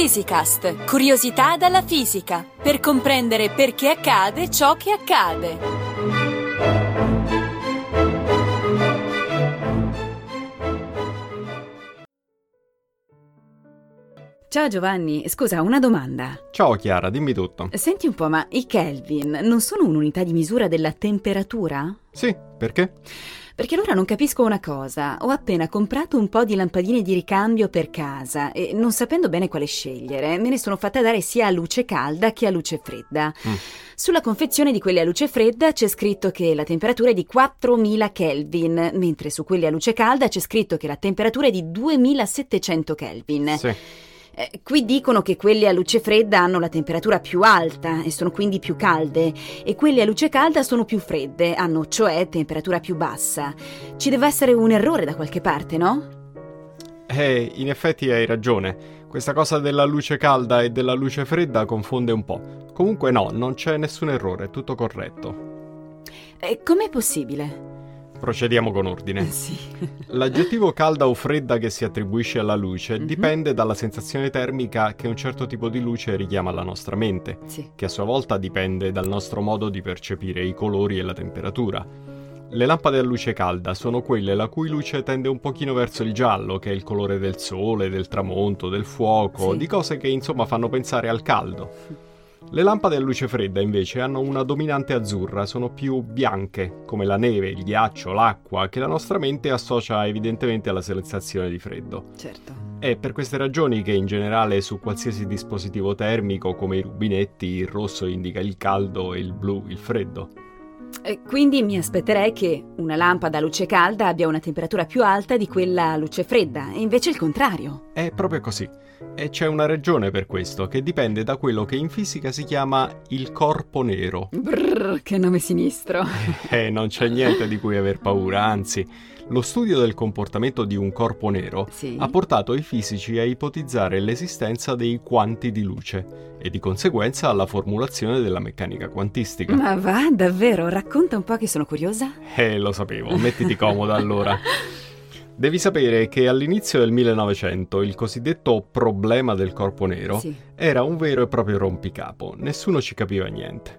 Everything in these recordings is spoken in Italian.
Fisicast, curiosità dalla fisica, per comprendere perché accade ciò che accade. Ciao Giovanni, scusa, una domanda. Ciao Chiara, dimmi tutto. Senti un po', ma i Kelvin non sono un'unità di misura della temperatura? Sì, perché? Perché allora non capisco una cosa. Ho appena comprato un po' di lampadine di ricambio per casa e non sapendo bene quale scegliere, me ne sono fatta dare sia a luce calda che a luce fredda. Mm. Sulla confezione di quelle a luce fredda c'è scritto che la temperatura è di 4000 Kelvin, mentre su quelle a luce calda c'è scritto che la temperatura è di 2700 Kelvin. Sì. Eh, qui dicono che quelle a luce fredda hanno la temperatura più alta e sono quindi più calde e quelle a luce calda sono più fredde, hanno cioè temperatura più bassa. Ci deve essere un errore da qualche parte, no? Eh, in effetti hai ragione. Questa cosa della luce calda e della luce fredda confonde un po'. Comunque no, non c'è nessun errore, è tutto corretto. E com'è possibile? Procediamo con ordine. Sì. L'aggettivo calda o fredda che si attribuisce alla luce Mhm. dipende dalla sensazione termica che un certo tipo di luce richiama alla nostra mente, Sì. che a sua volta dipende dal nostro modo di percepire i colori e la temperatura. Le lampade a luce calda sono quelle la cui luce tende un pochino verso il giallo, che è il colore del sole, del tramonto, del fuoco, Sì. di cose che insomma fanno pensare al caldo. Le lampade a luce fredda invece hanno una dominante azzurra, sono più bianche, come la neve, il ghiaccio, l'acqua, che la nostra mente associa evidentemente alla sensazione di freddo. Certo. È per queste ragioni che in generale su qualsiasi dispositivo termico come i rubinetti il rosso indica il caldo e il blu il freddo. E quindi mi aspetterei che una lampada a luce calda abbia una temperatura più alta di quella a luce fredda, e invece il contrario. È proprio così. E c'è una ragione per questo, che dipende da quello che in fisica si chiama il corpo nero. Brrr, che nome sinistro. E non c'è niente di cui aver paura, anzi, lo studio del comportamento di un corpo nero Sì. ha portato i fisici a ipotizzare l'esistenza dei quanti di luce e di conseguenza alla formulazione della meccanica quantistica. Ma va, davvero? Racconta un po' che sono curiosa. Eh, lo sapevo, mettiti comoda allora. Devi sapere che all'inizio del 1900 il cosiddetto problema del corpo nero Sì. era un vero e proprio rompicapo, nessuno ci capiva niente.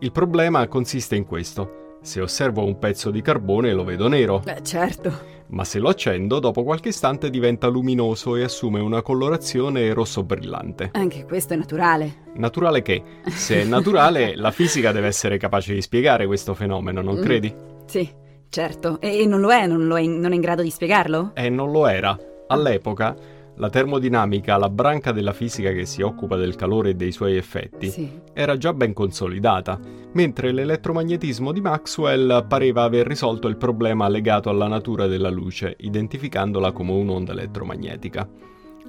Il problema consiste in questo. Se osservo un pezzo di carbone lo vedo nero, Beh, certo. ma se lo accendo dopo qualche istante diventa luminoso e assume una colorazione rosso brillante. Anche questo è naturale. Naturale che, se è naturale, la fisica deve essere capace di spiegare questo fenomeno, non Mm. credi? Sì, certo. E non lo è, non, lo è in, non è in grado di spiegarlo? E non lo era. All'epoca, la termodinamica, la branca della fisica che si occupa del calore e dei suoi effetti, Sì. era già ben consolidata, mentre l'elettromagnetismo di Maxwell pareva aver risolto il problema legato alla natura della luce, identificandola come un'onda elettromagnetica.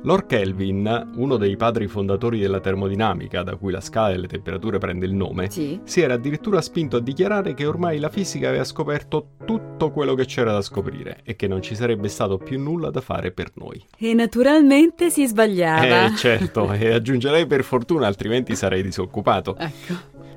Lord Kelvin, uno dei padri fondatori della termodinamica, da cui la scala delle temperature prende il nome, Sì. si era addirittura spinto a dichiarare che ormai la fisica aveva scoperto tutto quello che c'era da scoprire e che non ci sarebbe stato più nulla da fare per noi. E naturalmente si sbagliava. Eh certo, e aggiungerei per fortuna, altrimenti sarei disoccupato. Ecco,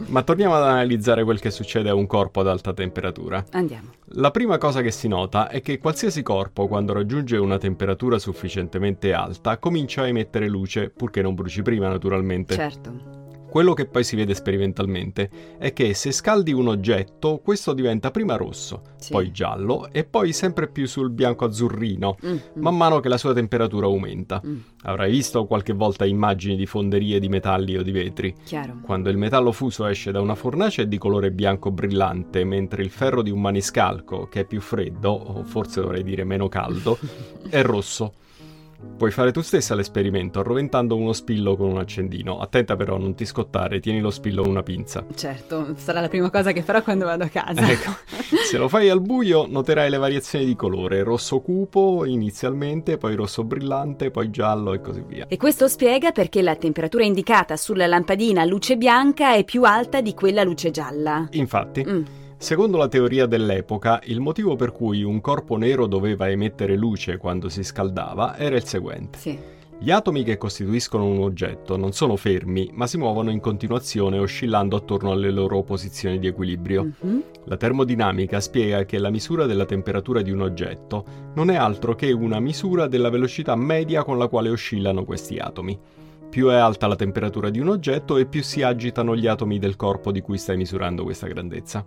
Ma torniamo ad analizzare quel che succede a un corpo ad alta temperatura. andiamo. La prima cosa che si nota è che qualsiasi corpo, quando raggiunge una temperatura sufficientemente alta, comincia a emettere luce, purché non bruci prima naturalmente. Certo. Quello che poi si vede sperimentalmente è che se scaldi un oggetto, questo diventa prima rosso, Sì. poi giallo e poi sempre più sul bianco azzurrino, Mm, mm, man mano che la sua temperatura aumenta. mm, Avrai visto qualche volta immagini di fonderie di metalli o di vetri. chiaro. Quando il metallo fuso esce da una fornace è di colore bianco brillante, mentre il ferro di un maniscalco, che è più freddo, o forse dovrei dire meno caldo, è rosso. Puoi fare tu stessa l'esperimento arroventando uno spillo con un accendino. Attenta però a non ti scottare, tieni lo spillo con una pinza. Certo, sarà la prima cosa che farò quando vado a casa. Ecco, se lo fai al buio noterai le variazioni di colore, rosso cupo inizialmente, poi rosso brillante, poi giallo e così via. E questo spiega perché la temperatura indicata sulla lampadina a luce bianca è più alta di quella a luce gialla. Infatti, Mm, Secondo la teoria dell'epoca, il motivo per cui un corpo nero doveva emettere luce quando si scaldava era il seguente. sì. Gli atomi che costituiscono un oggetto non sono fermi, ma si muovono in continuazione oscillando attorno alle loro posizioni di equilibrio. Mhm. La termodinamica spiega che la misura della temperatura di un oggetto non è altro che una misura della velocità media con la quale oscillano questi atomi. più è alta la temperatura di un oggetto e più si agitano gli atomi del corpo di cui stai misurando questa grandezza.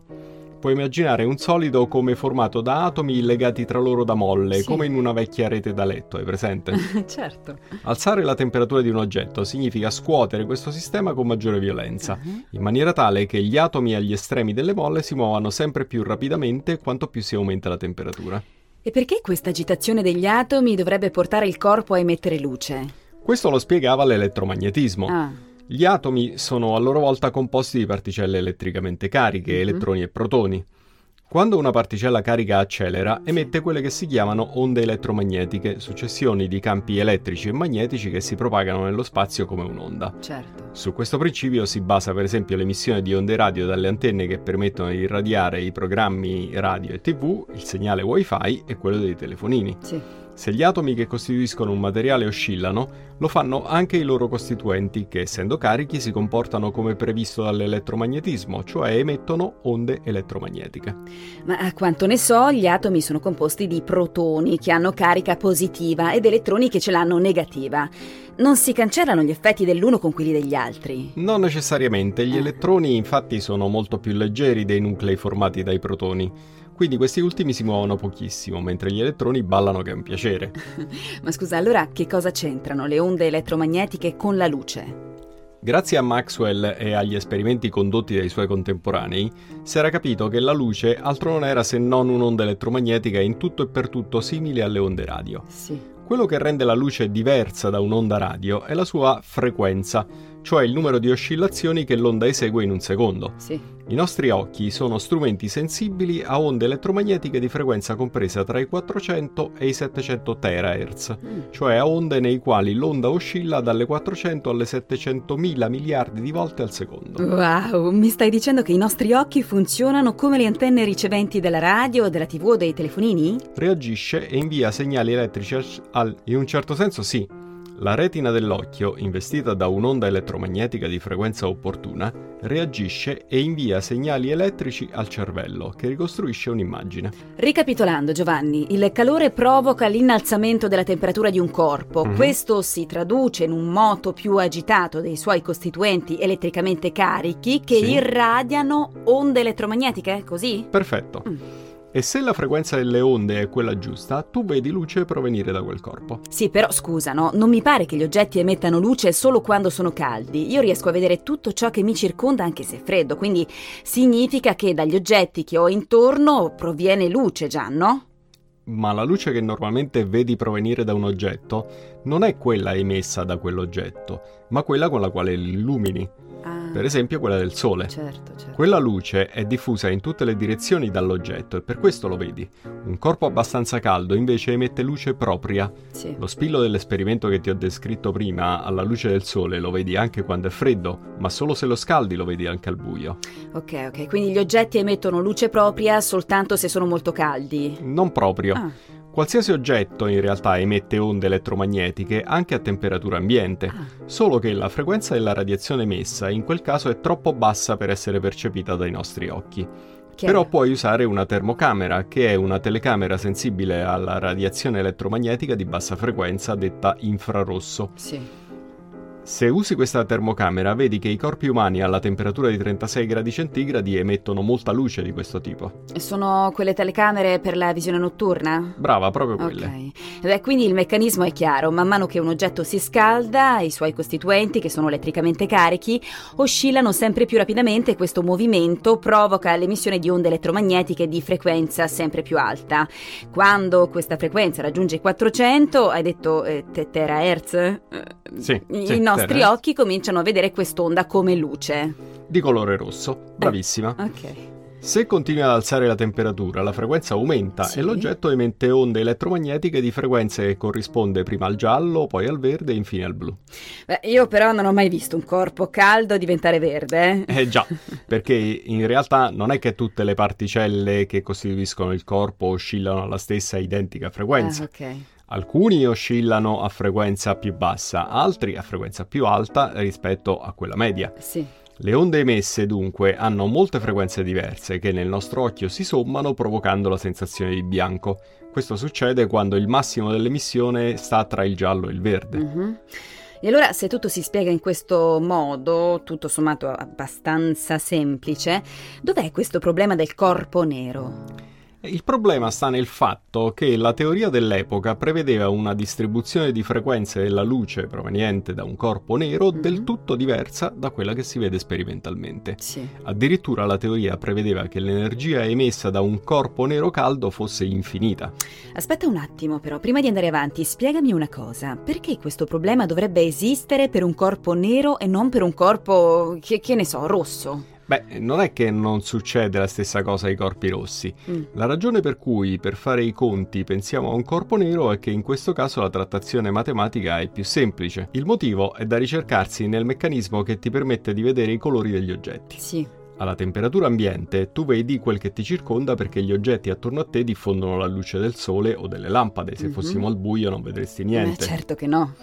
Puoi immaginare un solido come formato da atomi legati tra loro da molle, sì. come in una vecchia rete da letto, hai presente? certo. Alzare la temperatura di un oggetto significa scuotere questo sistema con maggiore violenza, uh-huh. in maniera tale che gli atomi agli estremi delle molle si muovano sempre più rapidamente quanto più si aumenta la temperatura. E perché questa agitazione degli atomi dovrebbe portare il corpo a emettere luce? Questo lo spiegava l'elettromagnetismo. Ah. Gli atomi sono a loro volta composti di particelle elettricamente cariche, mm-hmm. elettroni e protoni. Quando una particella carica accelera, emette quelle che si chiamano onde elettromagnetiche, successioni di campi elettrici e magnetici che si propagano nello spazio come un'onda. Certo. Su questo principio si basa per esempio l'emissione di onde radio dalle antenne che permettono di irradiare i programmi radio e tv, il segnale wifi e quello dei telefonini. Sì. Se gli atomi che costituiscono un materiale oscillano, lo fanno anche i loro costituenti che, essendo carichi, si comportano come previsto dall'elettromagnetismo, cioè emettono onde elettromagnetiche. Ma a quanto ne so, gli atomi sono composti di protoni che hanno carica positiva ed elettroni che ce l'hanno negativa. Non si cancellano gli effetti dell'uno con quelli degli altri? Non necessariamente, gli elettroni infatti sono molto più leggeri dei nuclei formati dai protoni. Quindi questi ultimi si muovono pochissimo, mentre gli elettroni ballano che è un piacere. Ma scusa, allora che cosa c'entrano le onde elettromagnetiche con la luce? Grazie a Maxwell e agli esperimenti condotti dai suoi contemporanei, si era capito che la luce altro non era se non un'onda elettromagnetica in tutto e per tutto simile alle onde radio. Sì. Quello che rende la luce diversa da un'onda radio è la sua frequenza, cioè il numero di oscillazioni che l'onda esegue in un secondo. Sì. I nostri occhi sono strumenti sensibili a onde elettromagnetiche di frequenza compresa tra i 400 e i 700 terahertz, mm. cioè a onde nei quali l'onda oscilla dalle 400 alle 700 mila miliardi di volte al secondo. Wow, mi stai dicendo che i nostri occhi funzionano come le antenne riceventi della radio, della tv o dei telefonini? Reagisce e invia segnali elettrici al... in un certo senso sì la retina dell'occhio, investita da un'onda elettromagnetica di frequenza opportuna, reagisce e invia segnali elettrici al cervello, che ricostruisce un'immagine. Ricapitolando, Giovanni, il calore provoca l'innalzamento della temperatura di un corpo. Mm-hmm. Questo si traduce in un moto più agitato dei suoi costituenti elettricamente carichi che sì. irradiano onde elettromagnetiche, così? Perfetto. Mm. E se la frequenza delle onde è quella giusta, tu vedi luce provenire da quel corpo. Sì, però scusa, no? Non mi pare che gli oggetti emettano luce solo quando sono caldi. Io riesco a vedere tutto ciò che mi circonda anche se è freddo, quindi significa che dagli oggetti che ho intorno proviene luce già, no? Ma la luce che normalmente vedi provenire da un oggetto non è quella emessa da quell'oggetto, ma quella con la quelle illumini per esempio quella del Sole. Certo, certo. Quella luce è diffusa in tutte le direzioni dall'oggetto e per questo lo vedi. Un corpo abbastanza caldo invece emette luce propria. Sì. Lo spillo dell'esperimento che ti ho descritto prima alla luce del Sole lo vedi anche quando è freddo, ma solo se lo scaldi lo vedi anche al buio. Ok, ok, quindi gli oggetti emettono luce propria soltanto se sono molto caldi. Non proprio. Ah. Qualsiasi oggetto in realtà emette onde elettromagnetiche anche a temperatura ambiente, ah. solo che la frequenza della radiazione emessa in quel caso è troppo bassa per essere percepita dai nostri occhi. Chiaro. Però puoi usare una termocamera, che è una telecamera sensibile alla radiazione elettromagnetica di bassa frequenza detta infrarosso. Sì. Se usi questa termocamera vedi che i corpi umani alla temperatura di 36 gradi centigradi emettono molta luce di questo tipo. Sono quelle telecamere per la visione notturna? Brava, proprio quelle. Ok. Beh, quindi il meccanismo è chiaro. Man mano che un oggetto si scalda, i suoi costituenti, che sono elettricamente carichi, oscillano sempre più rapidamente e questo movimento provoca l'emissione di onde elettromagnetiche di frequenza sempre più alta. Quando questa frequenza raggiunge i 400, hai detto eh, terahertz? Sì, I sì, nostri terra. occhi cominciano a vedere quest'onda come luce. Di colore rosso, bravissima. Eh, ok. Se continui ad alzare la temperatura, la frequenza aumenta sì. e l'oggetto emette onde elettromagnetiche di frequenze che corrisponde prima al giallo, poi al verde e infine al blu. Beh, io però non ho mai visto un corpo caldo diventare verde. Eh, eh già, perché in realtà non è che tutte le particelle che costituiscono il corpo oscillano alla stessa identica frequenza. Ah, ok. Alcuni oscillano a frequenza più bassa, altri a frequenza più alta rispetto a quella media. Sì. Le onde emesse dunque hanno molte frequenze diverse che nel nostro occhio si sommano provocando la sensazione di bianco. Questo succede quando il massimo dell'emissione sta tra il giallo e il verde. Mm-hmm. E allora, se tutto si spiega in questo modo, tutto sommato abbastanza semplice, dov'è questo problema del corpo nero? Il problema sta nel fatto che la teoria dell'epoca prevedeva una distribuzione di frequenze della luce proveniente da un corpo nero mm-hmm. del tutto diversa da quella che si vede sperimentalmente. Sì. Addirittura la teoria prevedeva che l'energia emessa da un corpo nero caldo fosse infinita. Aspetta un attimo però, prima di andare avanti, spiegami una cosa. Perché questo problema dovrebbe esistere per un corpo nero e non per un corpo, che, che ne so, rosso? Beh, non è che non succede la stessa cosa ai corpi rossi. Mm. La ragione per cui per fare i conti pensiamo a un corpo nero è che in questo caso la trattazione matematica è più semplice. Il motivo è da ricercarsi nel meccanismo che ti permette di vedere i colori degli oggetti. Sì. Alla temperatura ambiente tu vedi quel che ti circonda perché gli oggetti attorno a te diffondono la luce del sole o delle lampade. Se mm-hmm. fossimo al buio non vedresti niente. Ma certo che no.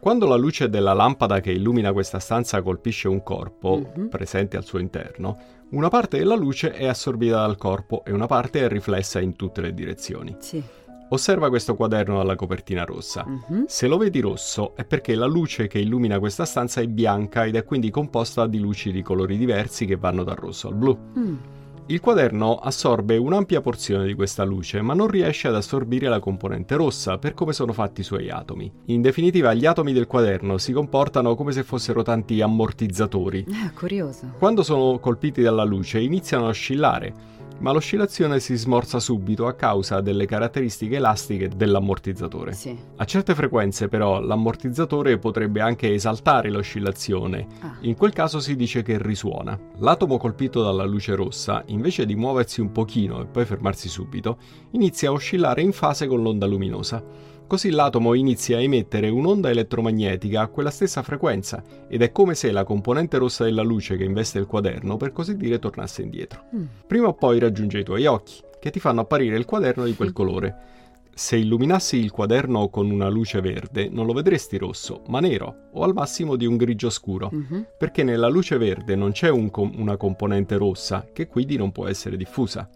Quando la luce della lampada che illumina questa stanza colpisce un corpo mm-hmm. presente al suo interno, una parte della luce è assorbita dal corpo e una parte è riflessa in tutte le direzioni. Sì. Osserva questo quaderno dalla copertina rossa. Mm-hmm. Se lo vedi rosso è perché la luce che illumina questa stanza è bianca ed è quindi composta di luci di colori diversi che vanno dal rosso al blu. Mm. Il quaderno assorbe un'ampia porzione di questa luce, ma non riesce ad assorbire la componente rossa per come sono fatti i suoi atomi. In definitiva, gli atomi del quaderno si comportano come se fossero tanti ammortizzatori. Ah, curioso. Quando sono colpiti dalla luce iniziano a oscillare ma l'oscillazione si smorza subito a causa delle caratteristiche elastiche dell'ammortizzatore. Sì. A certe frequenze però l'ammortizzatore potrebbe anche esaltare l'oscillazione, ah. in quel caso si dice che risuona. L'atomo colpito dalla luce rossa, invece di muoversi un pochino e poi fermarsi subito, inizia a oscillare in fase con l'onda luminosa. Così l'atomo inizia a emettere un'onda elettromagnetica a quella stessa frequenza ed è come se la componente rossa della luce che investe il quaderno per così dire tornasse indietro. Mm. Prima o poi raggiunge i tuoi occhi, che ti fanno apparire il quaderno di quel colore. Se illuminassi il quaderno con una luce verde, non lo vedresti rosso, ma nero, o al massimo di un grigio scuro, mm-hmm. perché nella luce verde non c'è un com- una componente rossa, che quindi non può essere diffusa.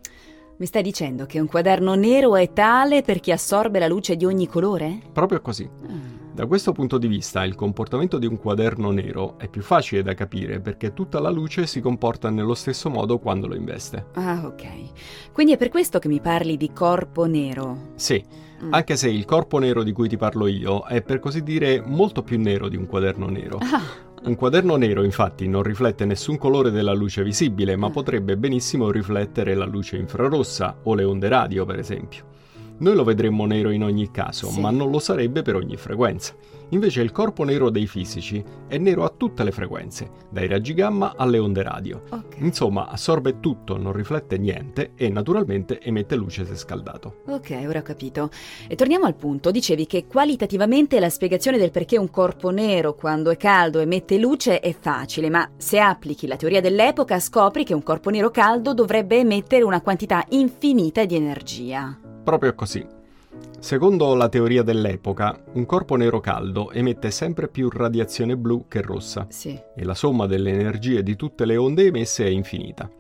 Mi stai dicendo che un quaderno nero è tale perché assorbe la luce di ogni colore? Proprio così. Ah. Da questo punto di vista il comportamento di un quaderno nero è più facile da capire perché tutta la luce si comporta nello stesso modo quando lo investe. Ah, ok. Quindi è per questo che mi parli di corpo nero. Sì, mm. anche se il corpo nero di cui ti parlo io è per così dire molto più nero di un quaderno nero. Ah. Un quaderno nero infatti non riflette nessun colore della luce visibile, ma mm. potrebbe benissimo riflettere la luce infrarossa o le onde radio, per esempio. Noi lo vedremmo nero in ogni caso, sì. ma non lo sarebbe per ogni frequenza. Invece il corpo nero dei fisici è nero a tutte le frequenze, dai raggi gamma alle onde radio. Okay. Insomma, assorbe tutto, non riflette niente e naturalmente emette luce se scaldato. Ok, ora ho capito. E torniamo al punto. Dicevi che qualitativamente la spiegazione del perché un corpo nero quando è caldo emette luce è facile, ma se applichi la teoria dell'epoca scopri che un corpo nero caldo dovrebbe emettere una quantità infinita di energia. Proprio così. Secondo la teoria dell'epoca, un corpo nero caldo emette sempre più radiazione blu che rossa sì. e la somma delle energie di tutte le onde emesse è infinita.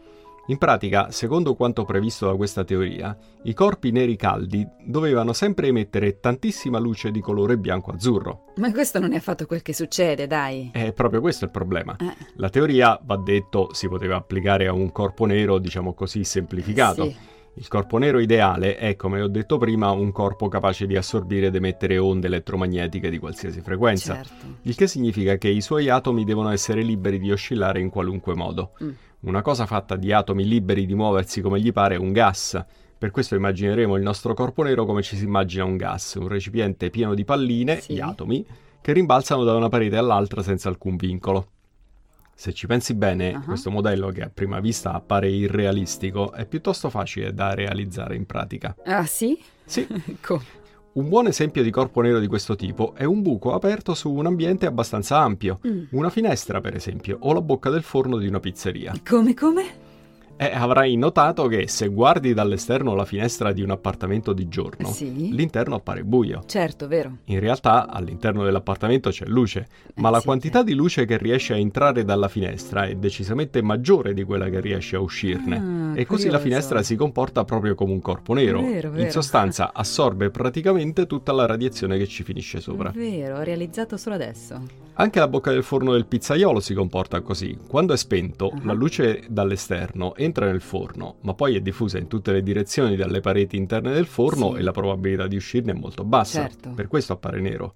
In pratica, secondo quanto previsto da questa teoria, i corpi neri caldi dovevano sempre emettere tantissima luce di colore bianco-azzurro. Ma questo non è affatto quel che succede, dai. È proprio questo il problema. Eh. La teoria, va detto, si poteva applicare a un corpo nero, diciamo così, semplificato. Sì. Il corpo nero ideale è, come ho detto prima, un corpo capace di assorbire ed emettere onde elettromagnetiche di qualsiasi frequenza, certo. il che significa che i suoi atomi devono essere liberi di oscillare in qualunque modo. Mm. Una cosa fatta di atomi liberi di muoversi come gli pare è un gas. Per questo immagineremo il nostro corpo nero come ci si immagina un gas, un recipiente pieno di palline, sì. gli atomi, che rimbalzano da una parete all'altra senza alcun vincolo. Se ci pensi bene, uh-huh. questo modello che a prima vista appare irrealistico è piuttosto facile da realizzare in pratica. Ah sì? Sì. Come? Un buon esempio di corpo nero di questo tipo è un buco aperto su un ambiente abbastanza ampio, Mm. una finestra per esempio, o la bocca del forno di una pizzeria. Come come? Eh, avrai notato che se guardi dall'esterno la finestra di un appartamento di giorno, Sì. l'interno appare buio. Certo, vero. In realtà all'interno dell'appartamento c'è luce, ma Eh, la sì, quantità sì. di luce che riesce a entrare dalla finestra è decisamente maggiore di quella che riesce a uscirne. Ah, e così la finestra si comporta proprio come un corpo nero. Vero, vero. In sostanza assorbe praticamente tutta la radiazione che ci finisce sopra. Vero, ho realizzato solo adesso. Anche la bocca del forno del pizzaiolo si comporta così. Quando è spento, Ah. la luce dall'esterno entra nel forno, ma poi è diffusa in tutte le direzioni dalle pareti interne del forno Sì. e la probabilità di uscirne è molto bassa. Certo. Per questo appare nero.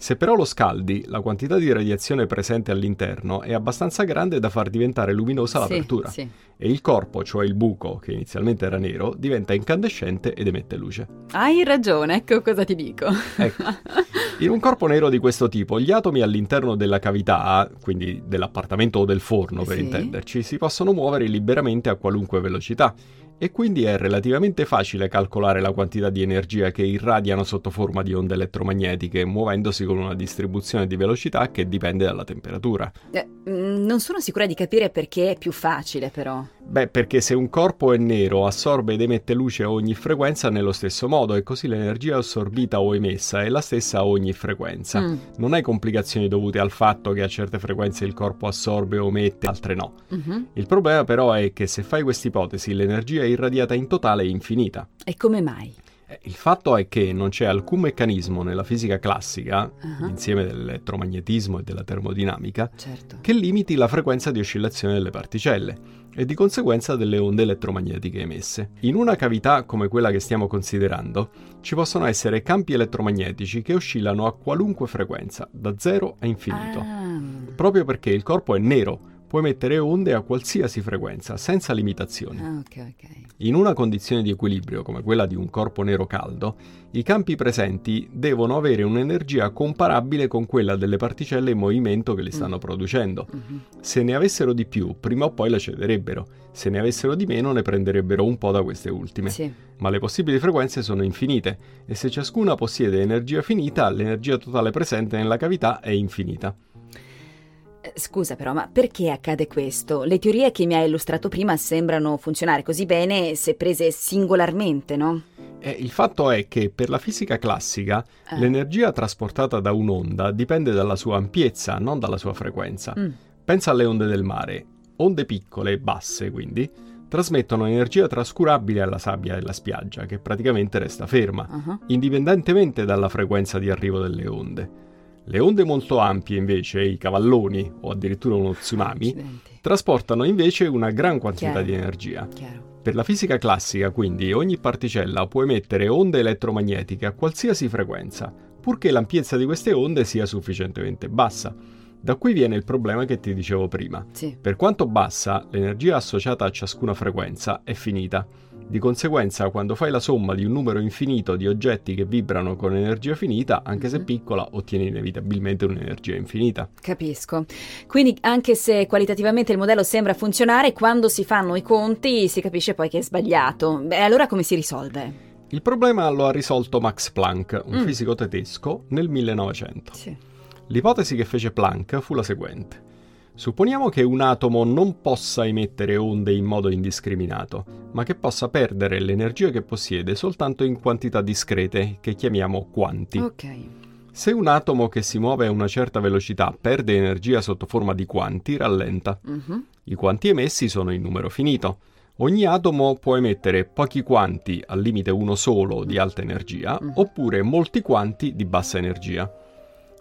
Se però lo scaldi, la quantità di radiazione presente all'interno è abbastanza grande da far diventare luminosa Sì, l'apertura. Sì. E il corpo, cioè il buco, che inizialmente era nero, diventa incandescente ed emette luce. Hai ragione, ecco cosa ti dico. Ecco. In un corpo nero di questo tipo, gli atomi all'interno della cavità, quindi dell'appartamento o del forno per Sì. intenderci, si possono muovere liberamente a qualunque velocità e quindi è relativamente facile calcolare la quantità di energia che irradiano sotto forma di onde elettromagnetiche, muovendosi con una distribuzione di velocità che dipende dalla temperatura. Eh, mm, non sono sicura di capire perché è più facile, però. Beh, perché se un corpo è nero, assorbe ed emette luce a ogni frequenza nello stesso modo e così l'energia assorbita o emessa è la stessa a ogni frequenza. Mm, Non hai complicazioni dovute al fatto che a certe frequenze il corpo assorbe o emette, altre no. mhm. Il problema però è che se fai questa ipotesi l'energia irradiata in totale è infinita. E come mai? Eh, Il fatto è che non c'è alcun meccanismo nella fisica classica, Ah. insieme dell'elettromagnetismo e della termodinamica, Certo. che limiti la frequenza di oscillazione delle particelle e di conseguenza delle onde elettromagnetiche emesse. In una cavità come quella che stiamo considerando, ci possono essere campi elettromagnetici che oscillano a qualunque frequenza, da zero a infinito. Ah, Proprio perché il corpo è nero, può emettere onde a qualsiasi frequenza, senza limitazioni. ah, ok, ok. In una condizione di equilibrio come quella di un corpo nero caldo, i campi presenti devono avere un'energia comparabile con quella delle particelle in movimento che li stanno producendo. Mhm. Se ne avessero di più, prima o poi la cederebbero, se ne avessero di meno ne prenderebbero un po' da queste ultime. Sì. Ma le possibili frequenze sono infinite e se ciascuna possiede energia finita, l'energia totale presente nella cavità è infinita. Eh, Scusa però, ma perché accade questo? Le teorie che mi hai illustrato prima sembrano funzionare così bene se prese singolarmente, no? E il fatto è che per la fisica classica Eh. l'energia trasportata da un'onda dipende dalla sua ampiezza, non dalla sua frequenza. Mm. Pensa alle onde del mare. Onde piccole, basse quindi, trasmettono energia trascurabile alla sabbia della spiaggia, che praticamente resta ferma, Ah, indipendentemente dalla frequenza di arrivo delle onde. Le onde molto ampie, invece, i cavalloni o addirittura uno tsunami, accidenti. trasportano invece una gran quantità Chiaro. di energia. Chiaro. Per la fisica classica, quindi, ogni particella può emettere onde elettromagnetiche a qualsiasi frequenza, purché l'ampiezza di queste onde sia sufficientemente bassa. Da qui viene il problema che ti dicevo prima. Sì. Per quanto bassa, l'energia associata a ciascuna frequenza è finita. Di conseguenza, quando fai la somma di un numero infinito di oggetti che vibrano con energia finita, anche se Mhm. piccola, ottieni inevitabilmente un'energia infinita. Capisco. Quindi anche se qualitativamente il modello sembra funzionare, quando si fanno i conti si capisce poi che è sbagliato. Beh, allora come si risolve? Il problema lo ha risolto Max Planck, un Mm. fisico tedesco, nel 1900. Sì. L'ipotesi che fece Planck fu la seguente. Supponiamo che un atomo non possa emettere onde in modo indiscriminato, ma che possa perdere l'energia che possiede soltanto in quantità discrete, che chiamiamo quanti. Ok. Se un atomo che si muove a una certa velocità perde energia sotto forma di quanti, rallenta. Mhm. I quanti emessi sono in numero finito. Ogni atomo può emettere pochi quanti, al limite uno solo, di alta energia, Mhm. oppure molti quanti di bassa energia.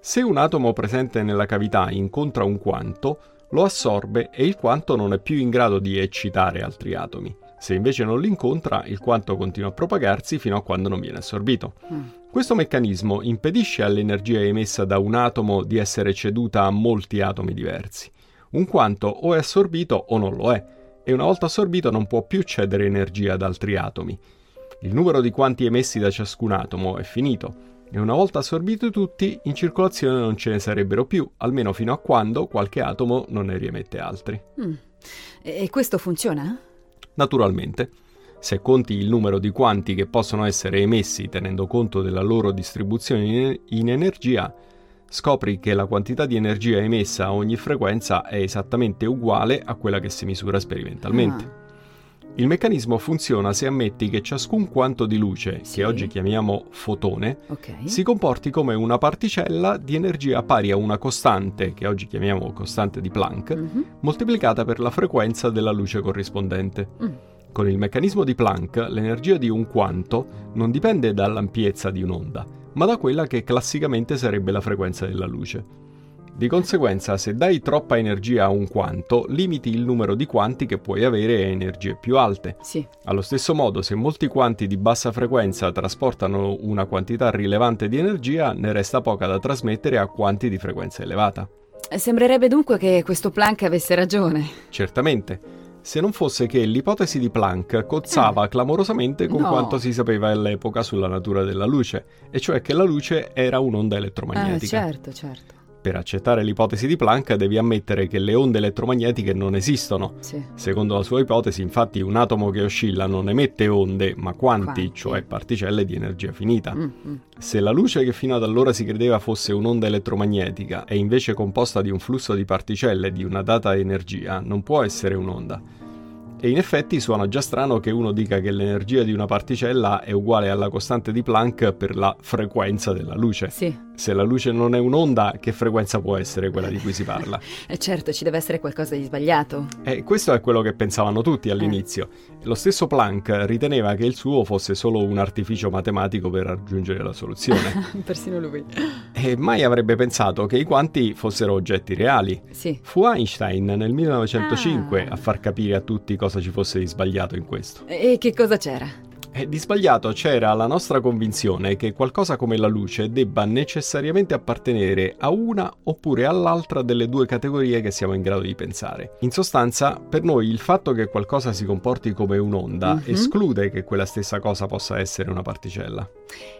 Se un atomo presente nella cavità incontra un quanto, lo assorbe e il quanto non è più in grado di eccitare altri atomi. Se invece non li incontra, il quanto continua a propagarsi fino a quando non viene assorbito. Mm. Questo meccanismo impedisce all'energia emessa da un atomo di essere ceduta a molti atomi diversi. Un quanto o è assorbito o non lo è, e una volta assorbito non può più cedere energia ad altri atomi. Il numero di quanti emessi da ciascun atomo è finito, e una volta assorbiti tutti, in circolazione non ce ne sarebbero più, almeno fino a quando qualche atomo non ne riemette altri. Mm. E questo funziona? Naturalmente, se conti il numero di quanti che possono essere emessi tenendo conto della loro distribuzione in, energia, scopri che la quantità di energia emessa a ogni frequenza è esattamente uguale a quella che si misura sperimentalmente. Ah. Il meccanismo funziona se ammetti che ciascun quanto di luce, Sì. che oggi chiamiamo fotone, Ok. si comporti come una particella di energia pari a una costante, che oggi chiamiamo costante di Planck, Mhm. moltiplicata per la frequenza della luce corrispondente. Mm. Con il meccanismo di Planck, l'energia di un quanto non dipende dall'ampiezza di un'onda, ma da quella che classicamente sarebbe la frequenza della luce. Di conseguenza, se dai troppa energia a un quanto, limiti il numero di quanti che puoi avere a energie più alte. Sì. Allo stesso modo, se molti quanti di bassa frequenza trasportano una quantità rilevante di energia, ne resta poca da trasmettere a quanti di frequenza elevata. Sembrerebbe dunque che questo Planck avesse ragione. Certamente. Se non fosse che l'ipotesi di Planck cozzava clamorosamente con Eh. No. quanto si sapeva all'epoca sulla natura della luce, e cioè che la luce era un'onda Ah, elettromagnetica. certo, certo. Per accettare l'ipotesi di Planck devi ammettere che le onde elettromagnetiche non esistono. Sì. Secondo la sua ipotesi, infatti, un atomo che oscilla non emette onde, ma quanti, Quanti. cioè particelle di energia finita. Mm, mm. Se la luce che fino ad allora si credeva fosse un'onda elettromagnetica è invece composta di un flusso di particelle di una data energia, non può essere un'onda. E in effetti suona già strano che uno dica che l'energia di una particella è uguale alla costante di Planck per la frequenza della luce. Sì. Se la luce non è un'onda, che frequenza può essere quella di cui si parla? E certo, ci deve essere qualcosa di sbagliato. E questo è quello che pensavano tutti all'inizio. Lo stesso Planck riteneva che il suo fosse solo un artificio matematico per raggiungere la soluzione. Persino lui. e mai avrebbe pensato che i quanti fossero oggetti reali. Sì. Fu Einstein nel 1905 Ah. a far capire a tutti cosa ci fosse di sbagliato in questo. E che cosa c'era? E di sbagliato c'era la nostra convinzione che qualcosa come la luce debba necessariamente appartenere a una oppure all'altra delle due categorie che siamo in grado di pensare. In sostanza, per noi il fatto che qualcosa si comporti come un'onda Mhm. esclude che quella stessa cosa possa essere una particella.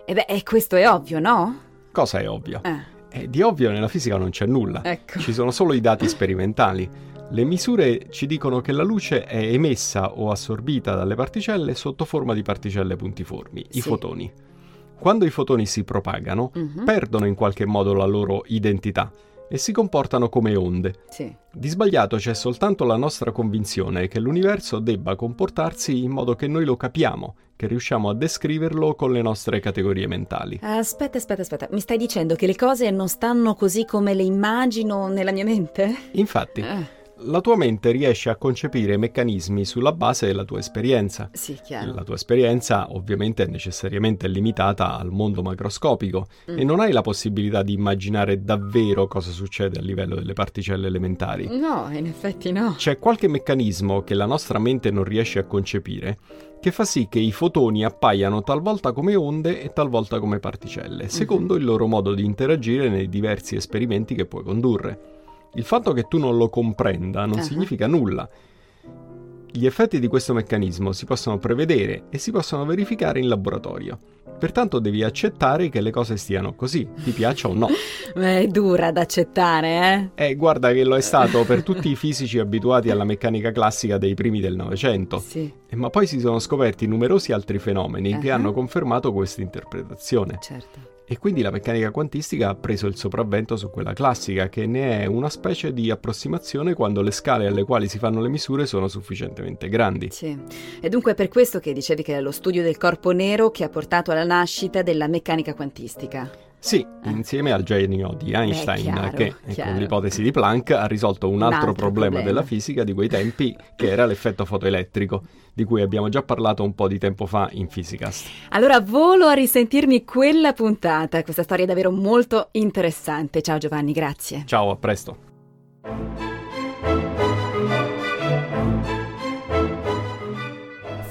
E beh, e questo è ovvio, no? Cosa è ovvio? Eh, di ovvio nella fisica non c'è nulla. ecco. Ci sono solo i dati sperimentali. Le misure ci dicono che la luce è emessa o assorbita dalle particelle sotto forma di particelle puntiformi, i Sì. fotoni. Quando i fotoni si propagano, Mhm. perdono in qualche modo la loro identità e si comportano come onde. Sì. Di sbagliato c'è soltanto la nostra convinzione che l'universo debba comportarsi in modo che noi lo capiamo, che riusciamo a descriverlo con le nostre categorie mentali. Aspetta, aspetta, aspetta. Mi stai dicendo che le cose non stanno così come le immagino nella mia mente? Infatti, Eh, la tua mente riesce a concepire meccanismi sulla base della tua esperienza. sì, chiaro. La tua esperienza ovviamente è necessariamente limitata al mondo macroscopico Mm. e non hai la possibilità di immaginare davvero cosa succede a livello delle particelle elementari. No, in effetti no. C'è qualche meccanismo che la nostra mente non riesce a concepire che fa sì che i fotoni appaiano talvolta come onde e talvolta come particelle, secondo il loro modo di interagire nei diversi esperimenti che puoi condurre. Il fatto che tu non lo comprenda non Ah. significa nulla. Gli effetti di questo meccanismo si possono prevedere e si possono verificare in laboratorio. Pertanto devi accettare che le cose stiano così, ti piaccia o no. Beh, è dura da accettare, eh? E guarda che lo è stato per tutti i fisici abituati alla meccanica classica dei primi del Novecento. Sì, Eh, Ma poi si sono scoperti numerosi altri fenomeni che Ah. hanno confermato questa interpretazione. certo. E quindi la meccanica quantistica ha preso il sopravvento su quella classica, che ne è una specie di approssimazione quando le scale alle quali si fanno le misure sono sufficientemente grandi. Sì. E dunque è per questo che dicevi che è lo studio del corpo nero che ha portato alla nascita della meccanica quantistica. Sì, insieme al genio di Einstein, chiaro, che eh, chiaro. con l'ipotesi di Planck ha risolto un, Un altro, altro problema, problema. della fisica di quei tempi, che era l'effetto fotoelettrico, di cui abbiamo già parlato un po' di tempo fa in Physicast. Allora volo a risentirmi quella puntata. Questa storia è davvero molto interessante. Ciao Giovanni, grazie. Ciao, a presto.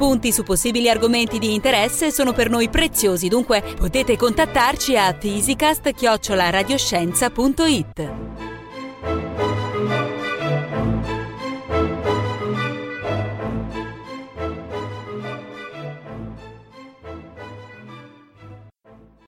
spunti su possibili argomenti di interesse sono per noi preziosi, dunque potete contattarci a physicast-radioscienza.it.